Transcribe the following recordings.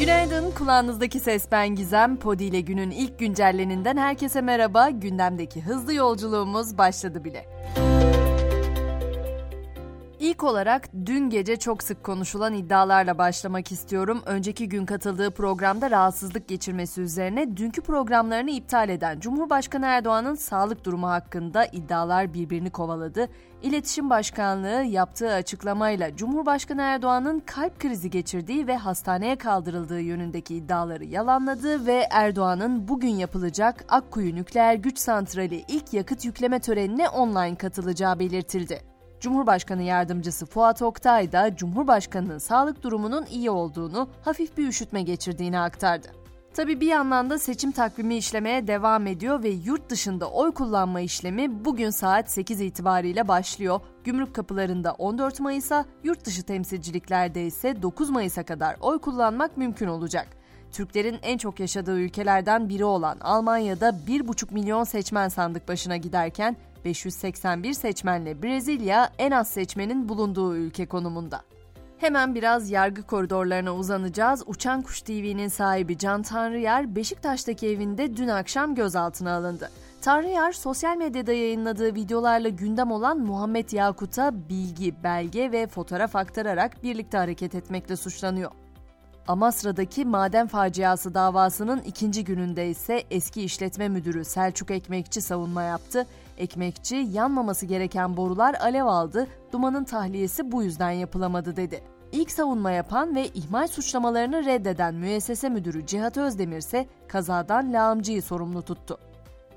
Günaydın, kulağınızdaki ses ben Gizem. Podi ile günün ilk güncelleninden herkese merhaba. Gündemdeki hızlı yolculuğumuz başladı bile. İlk olarak dün gece çok sık konuşulan iddialarla başlamak istiyorum. Önceki gün katıldığı programda rahatsızlık geçirmesi üzerine dünkü programlarını iptal eden Cumhurbaşkanı Erdoğan'ın sağlık durumu hakkında iddialar birbirini kovaladı. İletişim Başkanlığı yaptığı açıklamayla Cumhurbaşkanı Erdoğan'ın kalp krizi geçirdiği ve hastaneye kaldırıldığı yönündeki iddiaları yalanladı ve Erdoğan'ın bugün yapılacak Akkuyu Nükleer Güç Santrali ilk yakıt yükleme törenine online katılacağı belirtildi. Cumhurbaşkanı Yardımcısı Fuat Oktay da Cumhurbaşkanı'nın sağlık durumunun iyi olduğunu, hafif bir üşütme geçirdiğini aktardı. Tabi bir yandan da seçim takvimi işlemeye devam ediyor ve yurt dışında oy kullanma işlemi bugün saat 8 itibariyle başlıyor. Gümrük kapılarında 14 Mayıs'a, yurt dışı temsilciliklerde ise 9 Mayıs'a kadar oy kullanmak mümkün olacak. Türklerin en çok yaşadığı ülkelerden biri olan Almanya'da 1,5 milyon seçmen sandık başına giderken 581 seçmenle Brezilya en az seçmenin bulunduğu ülke konumunda. Hemen biraz yargı koridorlarına uzanacağız. Uçan Kuş TV'nin sahibi Can Tanrıyer, Beşiktaş'taki evinde dün akşam gözaltına alındı. Tanrıyer, sosyal medyada yayınladığı videolarla gündem olan Muhammed Yakut'a bilgi, belge ve fotoğraf aktararak birlikte hareket etmekle suçlanıyor. Amasra'daki maden faciası davasının ikinci gününde ise eski işletme müdürü Selçuk Ekmekçi savunma yaptı. Ekmekçi, yanmaması gereken borular alev aldı, dumanın tahliyesi bu yüzden yapılamadı dedi. İlk savunma yapan ve ihmal suçlamalarını reddeden müessese müdürü Cihat Özdemir ise kazadan lağımcıyı sorumlu tuttu.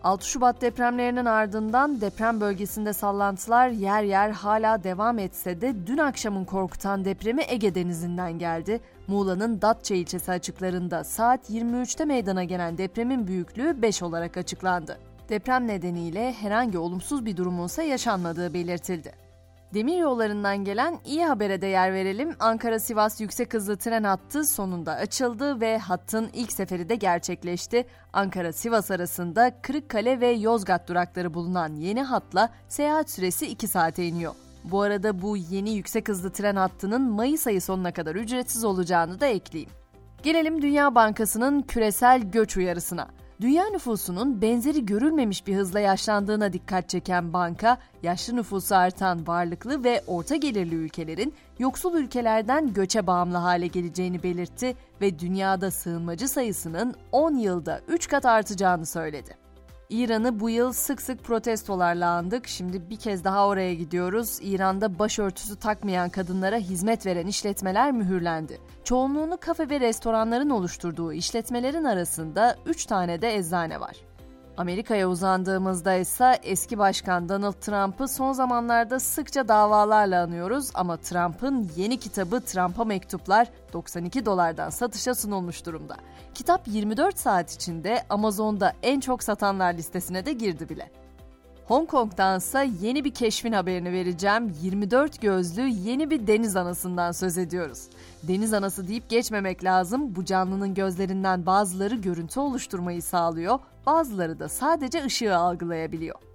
6 Şubat depremlerinin ardından deprem bölgesinde sallantılar yer yer hala devam etse de dün akşamın korkutan depremi Ege Denizi'nden geldi. Muğla'nın Datça ilçesi açıklarında saat 23'te meydana gelen depremin büyüklüğü 5 olarak açıklandı. Deprem nedeniyle herhangi olumsuz bir durumunsa yaşanmadığı belirtildi. Demir yollarından gelen iyi habere de yer verelim. Ankara-Sivas yüksek hızlı tren hattı sonunda açıldı ve hattın ilk seferi de gerçekleşti. Ankara-Sivas arasında Kırıkkale ve Yozgat durakları bulunan yeni hatla seyahat süresi 2 saate iniyor. Bu arada bu yeni yüksek hızlı tren hattının Mayıs ayı sonuna kadar ücretsiz olacağını da ekleyeyim. Gelelim Dünya Bankası'nın küresel göç uyarısına. Dünya nüfusunun benzeri görülmemiş bir hızla yaşlandığına dikkat çeken banka, yaşlı nüfusu artan varlıklı ve orta gelirli ülkelerin yoksul ülkelerden göçe bağımlı hale geleceğini belirtti ve dünyada sığınmacı sayısının 10 yılda 3 kat artacağını söyledi. İran'ı bu yıl sık sık protestolarla andık. Şimdi bir kez daha oraya gidiyoruz. İran'da başörtüsü takmayan kadınlara hizmet veren işletmeler mühürlendi. Çoğunluğunu kafe ve restoranların oluşturduğu işletmelerin arasında 3 tane de eczane var. Amerika'ya uzandığımızda ise eski başkan Donald Trump'ı son zamanlarda sıkça davalarla anıyoruz ama Trump'ın yeni kitabı Trump'a Mektuplar 92 dolardan satışa sunulmuş durumda. Kitap 24 saat içinde Amazon'da en çok satanlar listesine de girdi bile. Hong Kong'dansa yeni bir keşfin haberini vereceğim. 24 gözlü yeni bir deniz anasından söz ediyoruz. Deniz anası deyip geçmemek lazım. Bu canlının gözlerinden bazıları görüntü oluşturmayı sağlıyor, bazıları da sadece ışığı algılayabiliyor.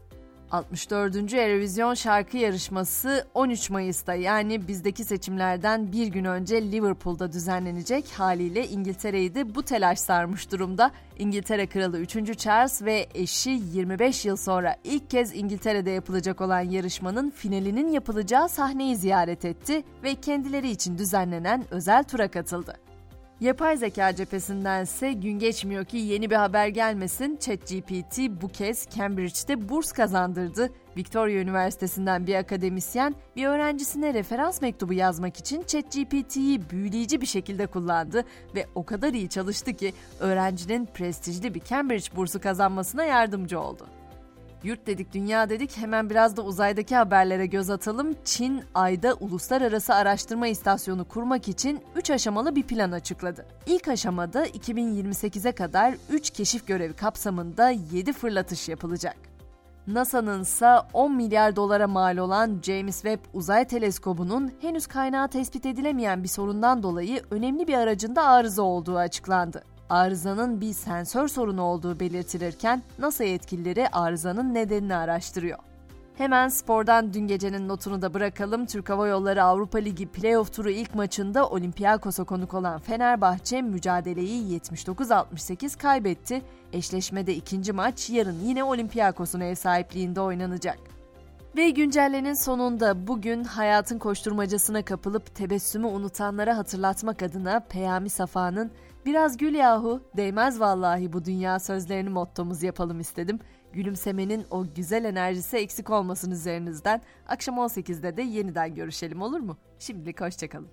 64. Erevizyon şarkı yarışması 13 Mayıs'ta yani bizdeki seçimlerden bir gün önce Liverpool'da düzenlenecek haliyle İngiltere'yi de bu telaş sarmış durumda. İngiltere Kralı 3. Charles ve eşi 25 yıl sonra ilk kez İngiltere'de yapılacak olan yarışmanın finalinin yapılacağı sahneyi ziyaret etti ve kendileri için düzenlenen özel tura katıldı. Yapay zeka cephesinden ise gün geçmiyor ki yeni bir haber gelmesin. ChatGPT bu kez Cambridge'de burs kazandırdı. Victoria Üniversitesi'nden bir akademisyen bir öğrencisine referans mektubu yazmak için ChatGPT'yi büyüleyici bir şekilde kullandı ve o kadar iyi çalıştı ki öğrencinin prestijli bir Cambridge bursu kazanmasına yardımcı oldu. Yurt dedik, dünya dedik. Hemen biraz da uzaydaki haberlere göz atalım. Çin ayda uluslararası araştırma istasyonu kurmak için 3 aşamalı bir plan açıkladı. İlk aşamada 2028'e kadar 3 keşif görevi kapsamında 7 fırlatış yapılacak. NASA'nın ise 10 milyar dolara mal olan James Webb Uzay Teleskobu'nun henüz kaynağı tespit edilemeyen bir sorundan dolayı önemli bir aracında arıza olduğu açıklandı. Arızanın bir sensör sorunu olduğu belirtilirken NASA yetkilileri arızanın nedenini araştırıyor. Hemen spordan dün gecenin notunu da bırakalım. Türk Hava Yolları Avrupa Ligi playoff turu ilk maçında Olympiakos'a konuk olan Fenerbahçe mücadeleyi 79-68 kaybetti. Eşleşmede ikinci maç yarın yine Olympiakos'un ev sahipliğinde oynanacak. Ve güncellenin sonunda bugün hayatın koşturmacasına kapılıp tebessümü unutanlara hatırlatmak adına Peyami Safa'nın biraz gül yahu değmez vallahi bu dünya sözlerini mottomuz yapalım istedim. Gülümsemenin o güzel enerjisi eksik olmasın üzerinizden. Akşam 18'de de yeniden görüşelim olur mu? Şimdilik hoşçakalın.